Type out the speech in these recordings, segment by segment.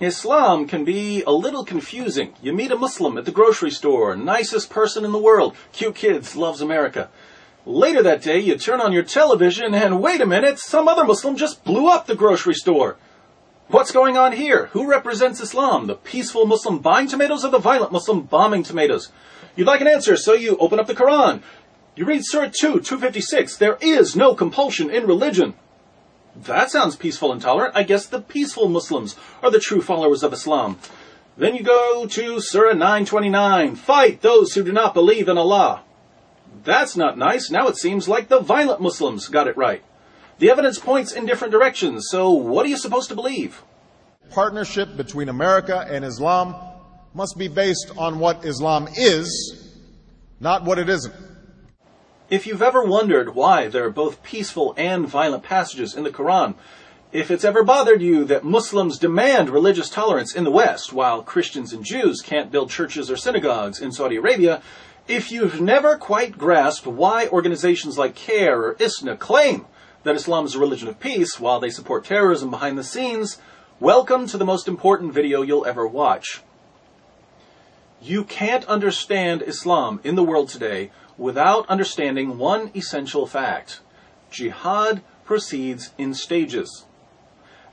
Islam can be a little confusing. You meet a Muslim at the grocery store, nicest person in the world, cute kids, loves America. Later that day, you turn on your television and wait a minute, some other Muslim just blew up the grocery store. What's going on here? Who represents Islam? The peaceful Muslim buying tomatoes or the violent Muslim bombing tomatoes? You'd like an answer, so you open up the Quran. You read Surah 2, 256. There is no compulsion in religion. That sounds peaceful and tolerant. I guess the peaceful Muslims are the true followers of Islam. Then you go to Surah 929. Fight those who do not believe in Allah. That's not nice. Now it seems like the violent Muslims got it right. The evidence points in different directions, so what are you supposed to believe? Partnership between America and Islam must be based on what Islam is, not what it isn't. If you've ever wondered why there are both peaceful and violent passages in the Quran, if it's ever bothered you that Muslims demand religious tolerance in the West while Christians and Jews can't build churches or synagogues in Saudi Arabia, if you've never quite grasped why organizations like CAIR or ISNA claim that Islam is a religion of peace while they support terrorism behind the scenes, welcome to the most important video you'll ever watch. You can't understand Islam in the world today without understanding one essential fact. Jihad proceeds in stages.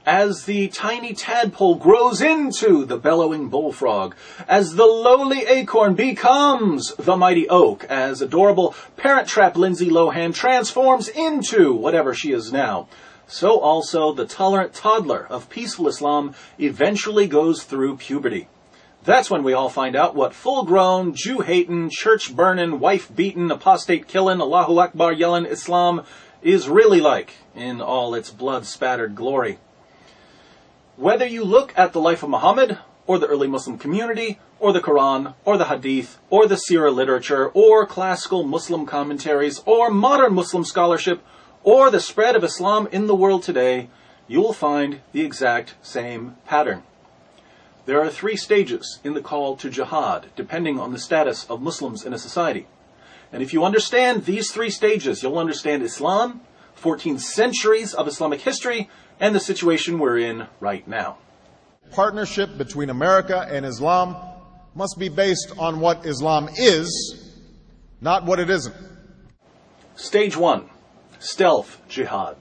As the tiny tadpole grows into the bellowing bullfrog, as the lowly acorn becomes the mighty oak, as adorable parent trap Lindsay Lohan transforms into whatever she is now, so also the tolerant toddler of peaceful Islam eventually goes through puberty. That's when we all find out what full grown, Jew hating, church burning, wife beating, apostate killing, Allahu Akbar yelling Islam is really like in all its blood spattered glory. Whether you look at the life of Muhammad, or the early Muslim community, or the Quran, or the Hadith, or the Sirah literature, or classical Muslim commentaries, or modern Muslim scholarship, or the spread of Islam in the world today, you will find the exact same pattern. There are three stages in the call to jihad, depending on the status of Muslims in a society. And if you understand these three stages, you'll understand Islam, 14 centuries of Islamic history, and the situation we're in right now. Partnership between America and Islam must be based on what Islam is, not what it isn't. Stage one, stealth jihad.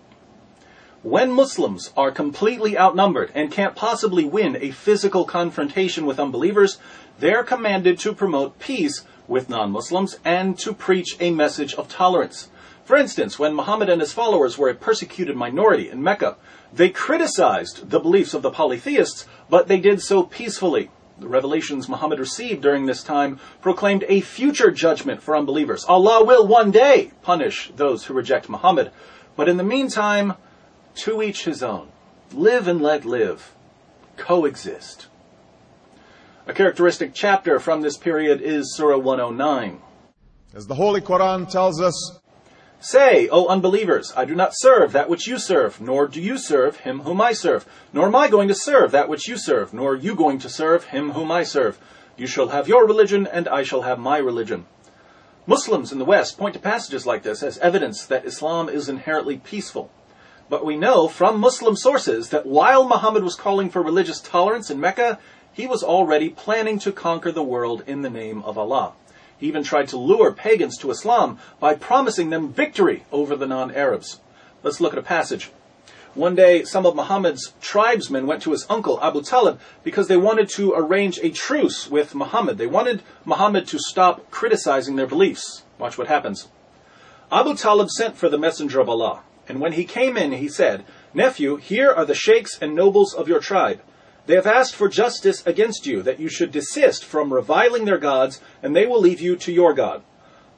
When Muslims are completely outnumbered and can't possibly win a physical confrontation with unbelievers, they're commanded to promote peace with non-Muslims and to preach a message of tolerance. For instance, when Muhammad and his followers were a persecuted minority in Mecca, they criticized the beliefs of the polytheists, but they did so peacefully. The revelations Muhammad received during this time proclaimed a future judgment for unbelievers. Allah will one day punish those who reject Muhammad. But in the meantime, to each his own. Live and let live. Coexist. A characteristic chapter from this period is Surah 109. As the Holy Quran tells us, Say, O unbelievers, I do not serve that which you serve, nor do you serve him whom I serve, nor am I going to serve that which you serve, nor are you going to serve him whom I serve. You shall have your religion, and I shall have my religion. Muslims in the West point to passages like this as evidence that Islam is inherently peaceful. But we know from Muslim sources that while Muhammad was calling for religious tolerance in Mecca, he was already planning to conquer the world in the name of Allah. He even tried to lure pagans to Islam by promising them victory over the non-Arabs. Let's look at a passage. One day, some of Muhammad's tribesmen went to his uncle Abu Talib because they wanted to arrange a truce with Muhammad. They wanted Muhammad to stop criticizing their beliefs. Watch what happens. Abu Talib sent for the messenger of Allah. And when he came in, he said, Nephew, here are the sheikhs and nobles of your tribe. They have asked for justice against you, that you should desist from reviling their gods, and they will leave you to your God.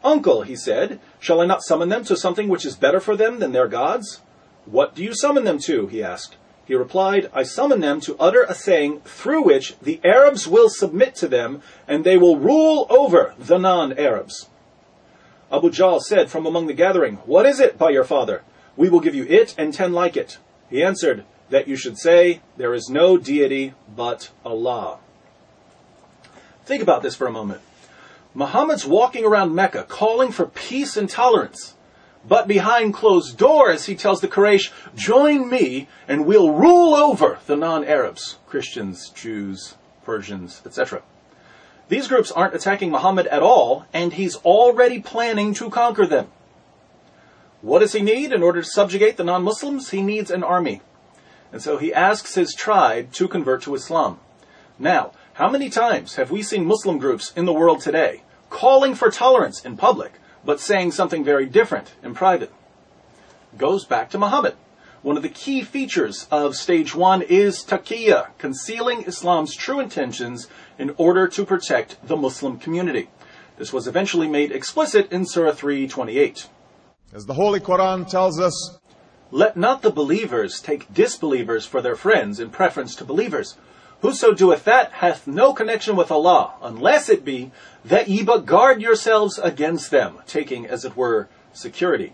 Uncle, he said, shall I not summon them to something which is better for them than their gods? What do you summon them to? he asked. He replied, I summon them to utter a saying through which the Arabs will submit to them, and they will rule over the non-Arabs. Abu Jahl said from among the gathering, What is it, by your father? We will give you it and ten like it. He answered, That you should say, There is no deity but Allah. Think about this for a moment. Muhammad's walking around Mecca calling for peace and tolerance. But behind closed doors, he tells the Quraysh, join me and we'll rule over the non-Arabs, Christians, Jews, Persians, etc. These groups aren't attacking Muhammad at all, and he's already planning to conquer them. What does he need in order to subjugate the non-Muslims? He needs an army. And so he asks his tribe to convert to Islam. Now, how many times have we seen Muslim groups in the world today calling for tolerance in public, but saying something very different in private? Goes back to Muhammad. One of the key features of stage one is taqiyya, concealing Islam's true intentions in order to protect the Muslim community. This was eventually made explicit in Surah 328. As the Holy Quran tells us, Let not the believers take disbelievers for their friends in preference to believers. Whoso doeth that hath no connection with Allah, unless it be that ye but guard yourselves against them, taking, as it were, security.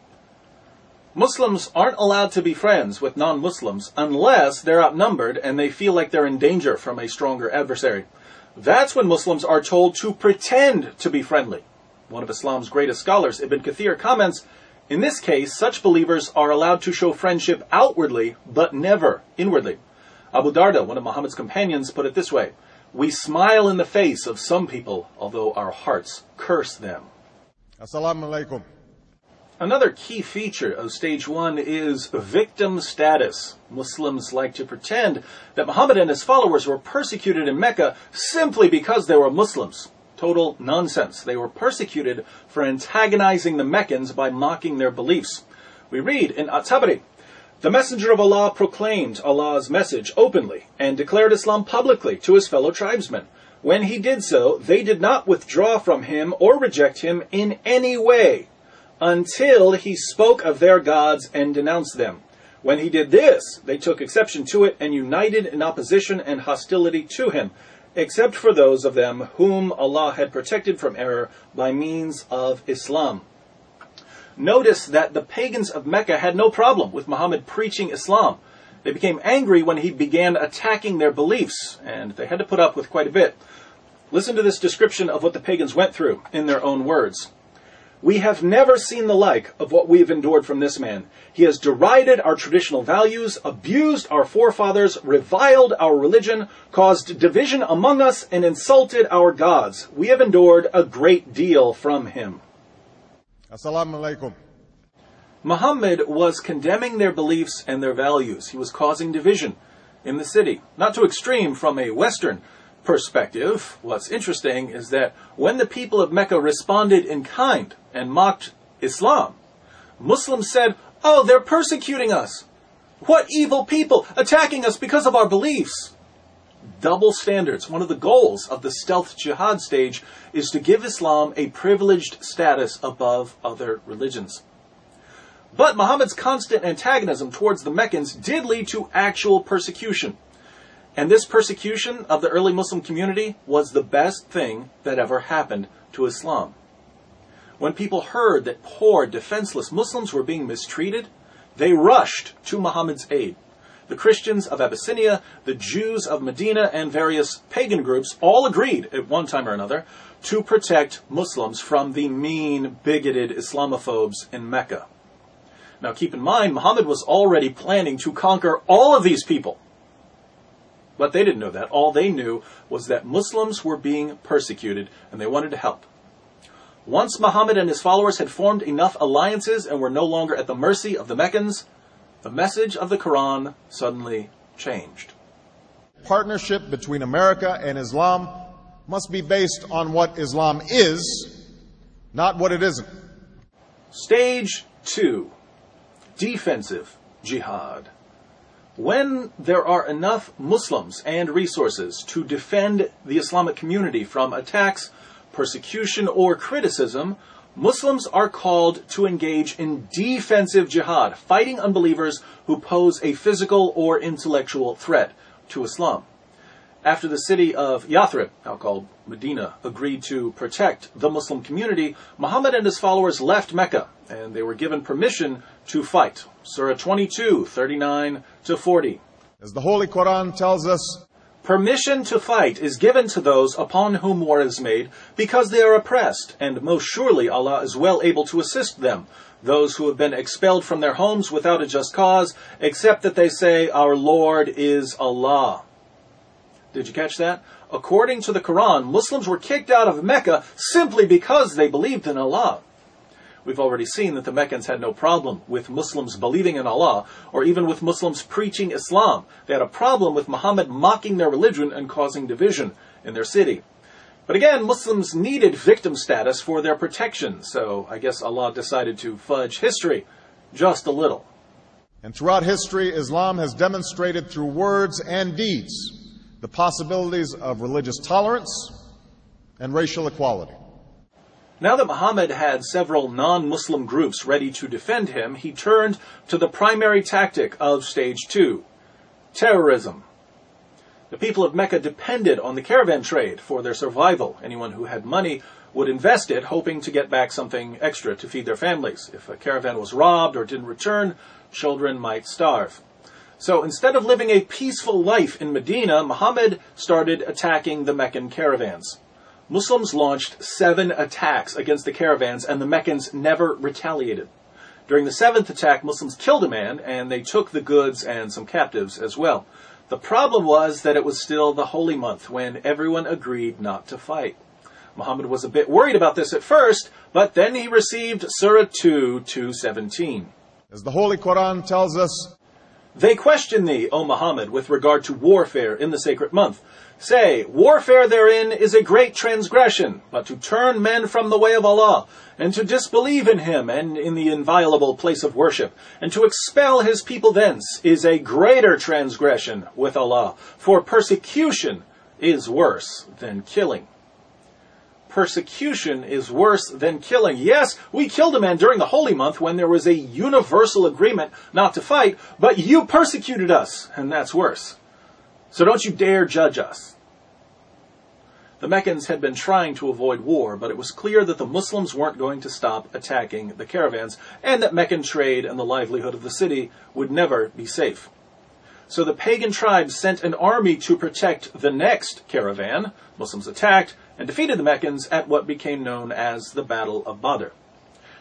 Muslims aren't allowed to be friends with non-Muslims unless they're outnumbered and they feel like they're in danger from a stronger adversary. That's when Muslims are told to pretend to be friendly. One of Islam's greatest scholars, Ibn Kathir, comments, in this case, such believers are allowed to show friendship outwardly, but never inwardly. Abu Darda, one of Muhammad's companions, put it this way, we smile in the face of some people, although our hearts curse them. Assalamu alaikum. Another key feature of stage one is victim status. Muslims like to pretend that Muhammad and his followers were persecuted in Mecca simply because they were Muslims. Total nonsense. They were persecuted for antagonizing the Meccans by mocking their beliefs. We read in At-Tabari, the Messenger of Allah proclaimed Allah's message openly and declared Islam publicly to his fellow tribesmen. When he did so, they did not withdraw from him or reject him in any way until he spoke of their gods and denounced them. When he did this, they took exception to it and united in opposition and hostility to him, except for those of them whom Allah had protected from error by means of Islam. Notice that the pagans of Mecca had no problem with Muhammad preaching Islam. They became angry when he began attacking their beliefs, and they had to put up with quite a bit. Listen to this description of what the pagans went through in their own words. We have never seen the like of what we have endured from this man. He has derided our traditional values, abused our forefathers, reviled our religion, caused division among us, and insulted our gods. We have endured a great deal from him. Assalamu alaikum. Muhammad was condemning their beliefs and their values. He was causing division in the city. Not too extreme from a Western perspective. What's interesting is that when the people of Mecca responded in kind and mocked Islam, Muslims said, Oh, they're persecuting us. What evil people attacking us because of our beliefs. Double standards. One of the goals of the stealth jihad stage is to give Islam a privileged status above other religions. But Muhammad's constant antagonism towards the Meccans did lead to actual persecution. And this persecution of the early Muslim community was the best thing that ever happened to Islam. When people heard that poor, defenseless Muslims were being mistreated, they rushed to Muhammad's aid. The Christians of Abyssinia, the Jews of Medina, and various pagan groups all agreed at one time or another to protect Muslims from the mean, bigoted Islamophobes in Mecca. Now keep in mind, Muhammad was already planning to conquer all of these people. But they didn't know that. All they knew was that Muslims were being persecuted and they wanted to help. Once Muhammad and his followers had formed enough alliances and were no longer at the mercy of the Meccans, the message of the Quran suddenly changed. Partnership between America and Islam must be based on what Islam is, not what it isn't. Stage 2 Defensive Jihad. When there are enough Muslims and resources to defend the Islamic community from attacks, persecution, or criticism, Muslims are called to engage in defensive jihad, fighting unbelievers who pose a physical or intellectual threat to Islam. After the city of Yathrib, now called Medina, agreed to protect the Muslim community, Muhammad and his followers left Mecca and they were given permission to fight. Surah 22, 39 to 40. As the Holy Quran tells us, Permission to fight is given to those upon whom war is made because they are oppressed, and most surely Allah is well able to assist them, those who have been expelled from their homes without a just cause, except that they say, Our Lord is Allah. Did you catch that? According to the Quran, Muslims were kicked out of Mecca simply because they believed in Allah. We've already seen that the Meccans had no problem with Muslims believing in Allah or even with Muslims preaching Islam. They had a problem with Muhammad mocking their religion and causing division in their city. But again, Muslims needed victim status for their protection, so I guess Allah decided to fudge history just a little. And throughout history, Islam has demonstrated through words and deeds the possibilities of religious tolerance and racial equality. Now that Muhammad had several non-Muslim groups ready to defend him, he turned to the primary tactic of stage two, terrorism. The people of Mecca depended on the caravan trade for their survival. Anyone who had money would invest it, hoping to get back something extra to feed their families. If a caravan was robbed or didn't return, children might starve. So instead of living a peaceful life in Medina, Muhammad started attacking the Meccan caravans. Muslims launched seven attacks against the caravans, and the Meccans never retaliated. During the seventh attack, Muslims killed a man, and they took the goods and some captives as well. The problem was that it was still the holy month when everyone agreed not to fight. Muhammad was a bit worried about this at first, but then he received Surah 2 217. As the Holy Quran tells us, They question thee, O Muhammad, with regard to warfare in the sacred month. Say, warfare therein is a great transgression, but to turn men from the way of Allah, and to disbelieve in Him and in the inviolable place of worship, and to expel His people thence, is a greater transgression with Allah, for persecution is worse than killing. Persecution is worse than killing. Yes, we killed a man during the holy month when there was a universal agreement not to fight, but you persecuted us, and that's worse. So don't you dare judge us. The Meccans had been trying to avoid war, but it was clear that the Muslims weren't going to stop attacking the caravans, and that Meccan trade and the livelihood of the city would never be safe. So the pagan tribes sent an army to protect the next caravan. Muslims attacked and defeated the Meccans at what became known as the Battle of Badr.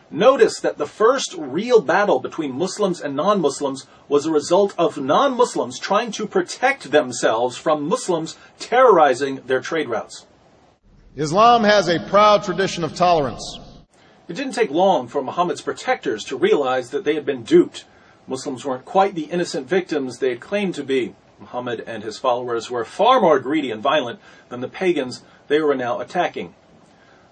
Notice that the first real battle between Muslims and non-Muslims was a result of non-Muslims trying to protect themselves from Muslims terrorizing their trade routes. Islam has a proud tradition of tolerance. It didn't take long for Muhammad's protectors to realize that they had been duped. Muslims weren't quite the innocent victims they had claimed to be. Muhammad and his followers were far more greedy and violent than the pagans they were now attacking.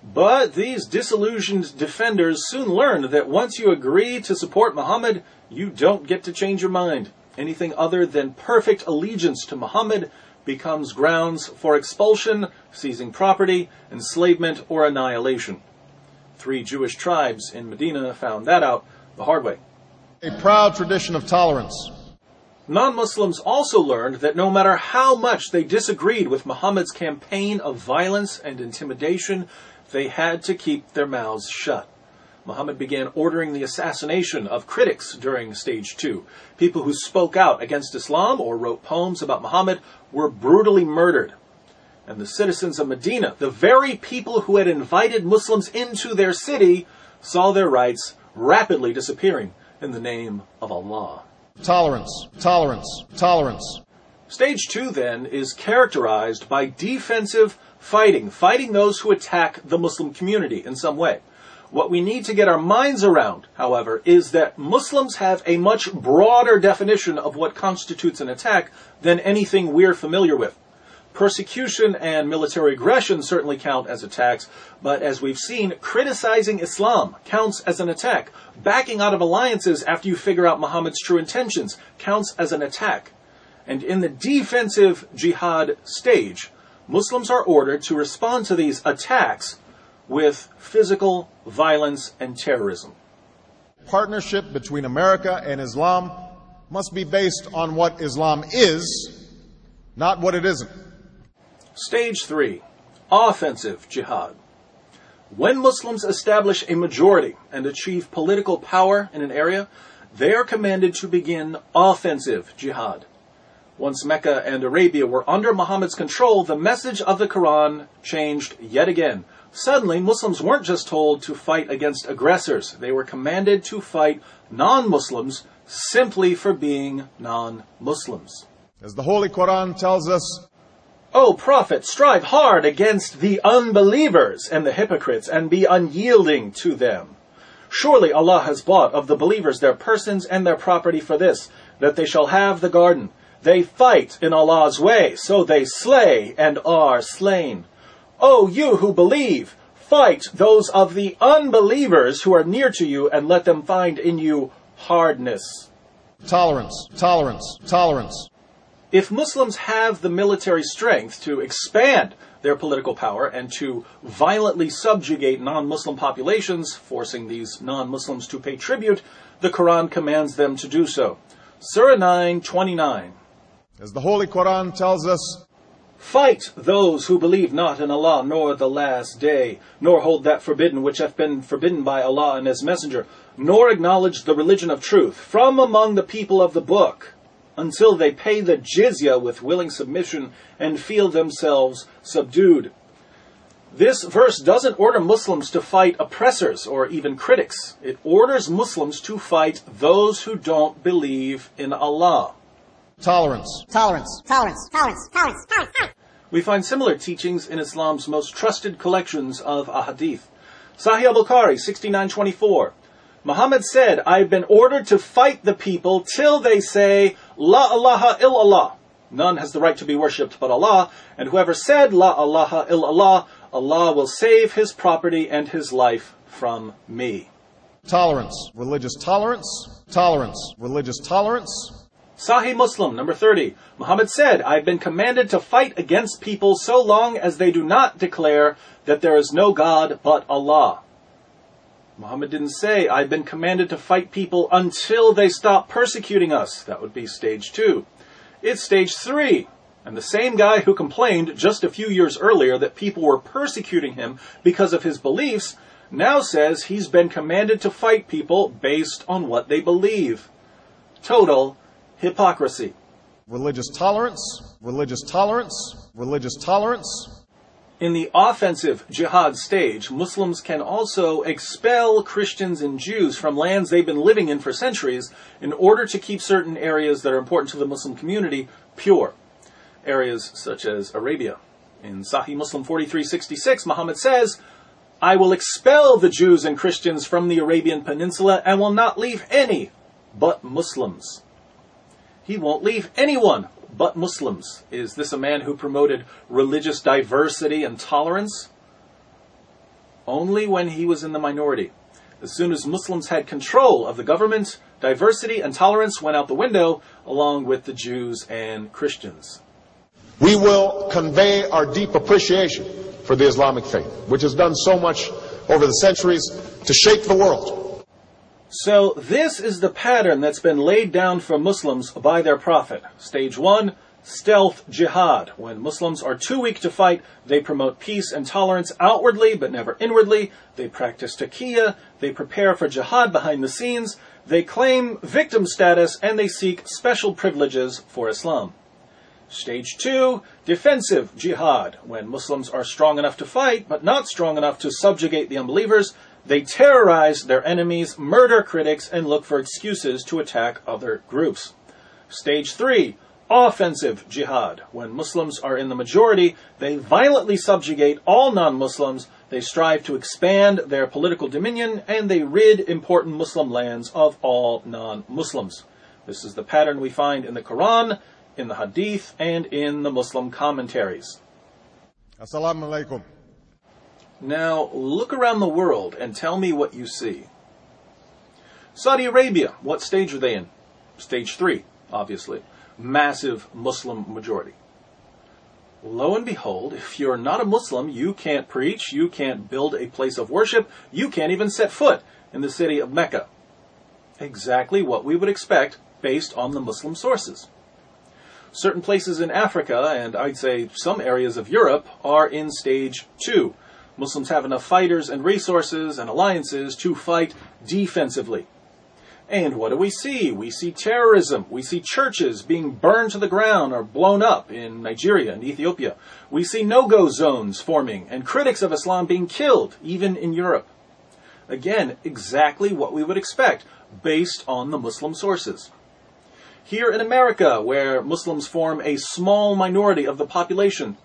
But these disillusioned defenders soon learned that once you agree to support Muhammad, you don't get to change your mind. Anything other than perfect allegiance to Muhammad becomes grounds for expulsion, seizing property, enslavement, or annihilation. Three Jewish tribes in Medina found that out the hard way. A proud tradition of tolerance. Non-Muslims also learned that no matter how much they disagreed with Muhammad's campaign of violence and intimidation, they had to keep their mouths shut. Muhammad began ordering the assassination of critics during stage two. People who spoke out against Islam or wrote poems about Muhammad were brutally murdered. And the citizens of Medina, the very people who had invited Muslims into their city, saw their rights rapidly disappearing in the name of Allah. Tolerance, tolerance, tolerance. Stage two, then, is characterized by defensive fighting, fighting those who attack the Muslim community in some way. What we need to get our minds around, however, is that Muslims have a much broader definition of what constitutes an attack than anything we're familiar with. Persecution and military aggression certainly count as attacks, but as we've seen, criticizing Islam counts as an attack. Backing out of alliances after you figure out Muhammad's true intentions counts as an attack. And in the defensive jihad stage, Muslims are ordered to respond to these attacks with physical violence and terrorism. Partnership between America and Islam must be based on what Islam is, not what it isn't. Stage 3 Offensive Jihad. When Muslims establish a majority and achieve political power in an area, they are commanded to begin offensive jihad. Once Mecca and Arabia were under Muhammad's control, the message of the Quran changed yet again. Suddenly, Muslims weren't just told to fight against aggressors, they were commanded to fight non Muslims simply for being non Muslims. As the Holy Quran tells us, O Prophet, strive hard against the unbelievers and the hypocrites and be unyielding to them. Surely Allah has bought of the believers their persons and their property for this, that they shall have the garden. They fight in Allah's way, so they slay and are slain. O you who believe, fight those of the unbelievers who are near to you and let them find in you hardness. tolerance, tolerance, tolerance. If Muslims have the military strength to expand their political power and to violently subjugate non-Muslim populations, forcing these non-Muslims to pay tribute, the Quran commands them to do so. Surah 9:29. As the Holy Quran tells us, Fight those who believe not in Allah nor the last day, nor hold that forbidden which hath been forbidden by Allah and His Messenger, nor acknowledge the religion of truth from among the people of the book, until they pay the jizya with willing submission and feel themselves subdued. This verse doesn't order Muslims to fight oppressors or even critics. It orders Muslims to fight those who don't believe in Allah. tolerance, tolerance, tolerance, tolerance, tolerance, tolerance, tolerance. We find similar teachings in Islam's most trusted collections of ahadith. Sahih al-Bukhari 6924. Muhammad said, I've been ordered to fight the people till they say, La ilaha illallah. None has the right to be worshipped but Allah, and whoever said, La ilaha illallah, Allah will save his property and his life from me. tolerance, religious tolerance, tolerance, religious tolerance, Sahih Muslim, number 30. Muhammad said, I've been commanded to fight against people so long as they do not declare that there is no God but Allah. Muhammad didn't say, I've been commanded to fight people until they stop persecuting us. That would be stage two. It's stage three. And the same guy who complained just a few years earlier that people were persecuting him because of his beliefs now says he's been commanded to fight people based on what they believe. Total hypocrisy. religious tolerance, religious tolerance, religious tolerance, In the offensive jihad stage, Muslims can also expel Christians and Jews from lands they've been living in for centuries in order to keep certain areas that are important to the Muslim community pure. Areas such as Arabia. In Sahih Muslim 4366, Muhammad says, I will expel the Jews and Christians from the Arabian Peninsula and will not leave any but Muslims. He won't leave anyone but Muslims. Is this a man who promoted religious diversity and tolerance? Only when he was in the minority. As soon as Muslims had control of the government, diversity and tolerance went out the window, along with the Jews and Christians. we will convey our deep appreciation for the Islamic faith, which has done so much over the centuries to shape the world. So, this is the pattern that's been laid down for Muslims by their Prophet. Stage 1 Stealth Jihad. When Muslims are too weak to fight, they promote peace and tolerance outwardly but never inwardly. They practice taqiyya. They prepare for jihad behind the scenes. They claim victim status and they seek special privileges for Islam. Stage 2 Defensive Jihad. When Muslims are strong enough to fight but not strong enough to subjugate the unbelievers, they terrorize their enemies, murder critics, and look for excuses to attack other groups. Stage 3 Offensive Jihad. When Muslims are in the majority, they violently subjugate all non Muslims, they strive to expand their political dominion, and they rid important Muslim lands of all non Muslims. This is the pattern we find in the Quran, in the Hadith, and in the Muslim commentaries. Assalamu alaikum. Now, look around the world and tell me what you see. Saudi Arabia, what stage are they in? Stage 3, obviously. Massive Muslim majority. Lo and behold, if you're not a Muslim, you can't preach, you can't build a place of worship, you can't even set foot in the city of Mecca. Exactly what we would expect based on the Muslim sources. Certain places in Africa, and I'd say some areas of Europe, are in stage 2. Muslims have enough fighters and resources and alliances to fight defensively. And what do we see? We see terrorism. We see churches being burned to the ground or blown up in Nigeria and Ethiopia. We see no-go zones forming and critics of Islam being killed, even in Europe. Again, exactly what we would expect based on the Muslim sources. Here in America, where Muslims form a small minority of the population,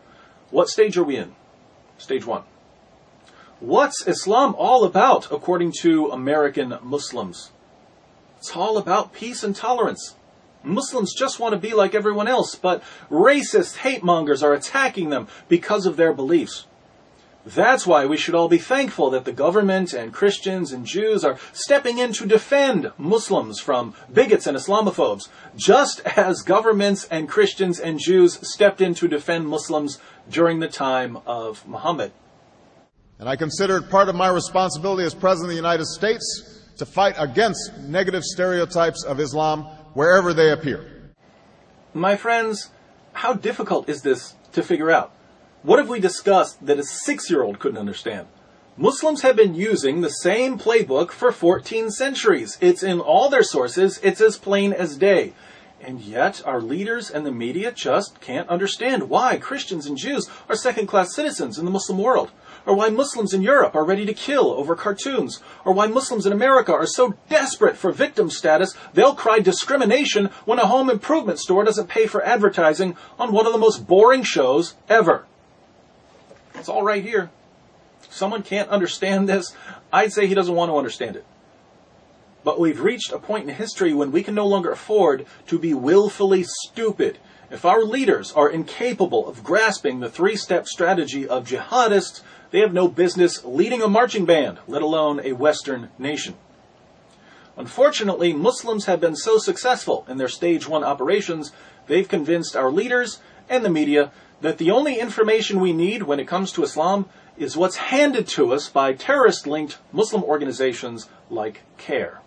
what stage are we in? Stage one. What's Islam all about, according to American Muslims? It's all about peace and tolerance. Muslims just want to be like everyone else, but racist hate mongers are attacking them because of their beliefs. That's why we should all be thankful that the government and Christians and Jews are stepping in to defend Muslims from bigots and Islamophobes, just as governments and Christians and Jews stepped in to defend Muslims during the time of Muhammad. And I consider it part of my responsibility as President of the United States to fight against negative stereotypes of Islam wherever they appear. My friends, how difficult is this to figure out? What have we discussed that a six year old couldn't understand? Muslims have been using the same playbook for 14 centuries. It's in all their sources, it's as plain as day. And yet, our leaders and the media just can't understand why Christians and Jews are second class citizens in the Muslim world or why Muslims in Europe are ready to kill over cartoons, or why Muslims in America are so desperate for victim status they'll cry discrimination when a home improvement store doesn't pay for advertising on one of the most boring shows ever. It's all right here. someone can't understand this, I'd say he doesn't want to understand it. But we've reached a point in history when we can no longer afford to be willfully stupid. If our leaders are incapable of grasping the three step strategy of jihadists, they have no business leading a marching band, let alone a Western nation. Unfortunately, Muslims have been so successful in their stage one operations, they've convinced our leaders and the media that the only information we need when it comes to Islam is what's handed to us by terrorist linked Muslim organizations like CAIR.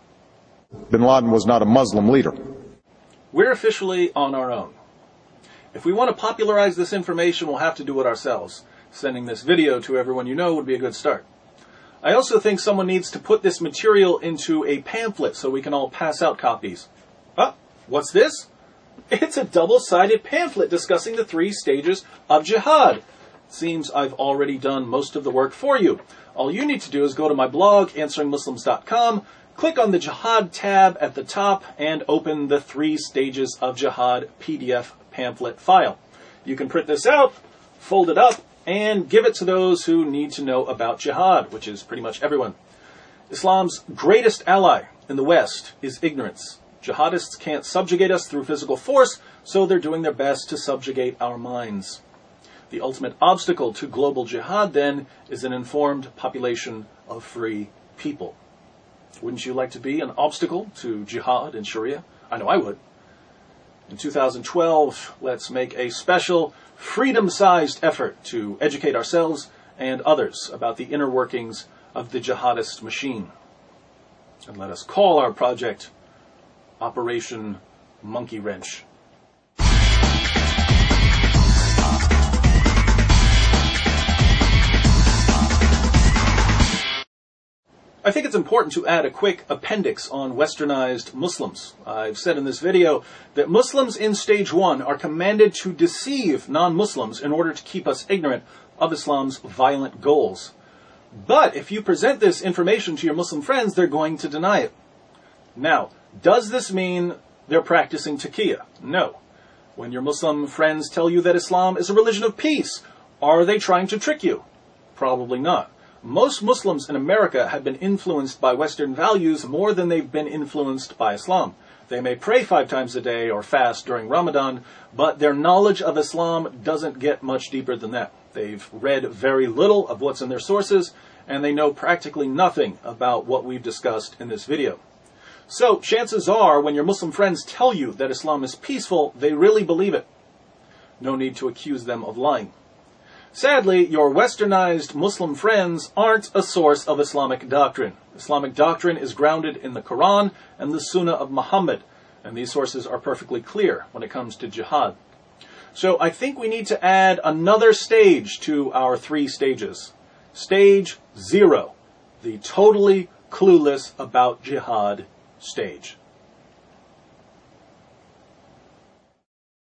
Bin Laden was not a Muslim leader. We're officially on our own. If we want to popularize this information, we'll have to do it ourselves sending this video to everyone you know would be a good start. I also think someone needs to put this material into a pamphlet so we can all pass out copies. Ah, what's this? It's a double-sided pamphlet discussing the three stages of jihad. Seems I've already done most of the work for you. All you need to do is go to my blog, answeringmuslims.com, click on the Jihad tab at the top, and open the Three Stages of Jihad PDF pamphlet file. You can print this out, fold it up, and give it to those who need to know about jihad, which is pretty much everyone. Islam's greatest ally in the West is ignorance. Jihadists can't subjugate us through physical force, so they're doing their best to subjugate our minds. The ultimate obstacle to global jihad, then, is an informed population of free people. Wouldn't you like to be an obstacle to jihad and Sharia? I know I would. In 2012, let's make a special freedom sized effort to educate ourselves and others about the inner workings of the jihadist machine. And let us call our project Operation Monkey Wrench. I think it's important to add a quick appendix on westernized Muslims. I've said in this video that Muslims in stage one are commanded to deceive non-Muslims in order to keep us ignorant of Islam's violent goals. But if you present this information to your Muslim friends, they're going to deny it. Now, does this mean they're practicing taqiyya? No. When your Muslim friends tell you that Islam is a religion of peace, are they trying to trick you? Probably not most Muslims in America have been influenced by Western values more than they've been influenced by Islam. They may pray five times a day or fast during Ramadan, but their knowledge of Islam doesn't get much deeper than that. They've read very little of what's in their sources, and they know practically nothing about what we've discussed in this video. So, chances are, when your Muslim friends tell you that Islam is peaceful, they really believe it. No need to accuse them of lying. Sadly, your westernized Muslim friends aren't a source of Islamic doctrine. Islamic doctrine is grounded in the Quran and the Sunnah of Muhammad, and these sources are perfectly clear when it comes to jihad. So I think we need to add another stage to our three stages. Stage zero, the totally clueless about jihad stage.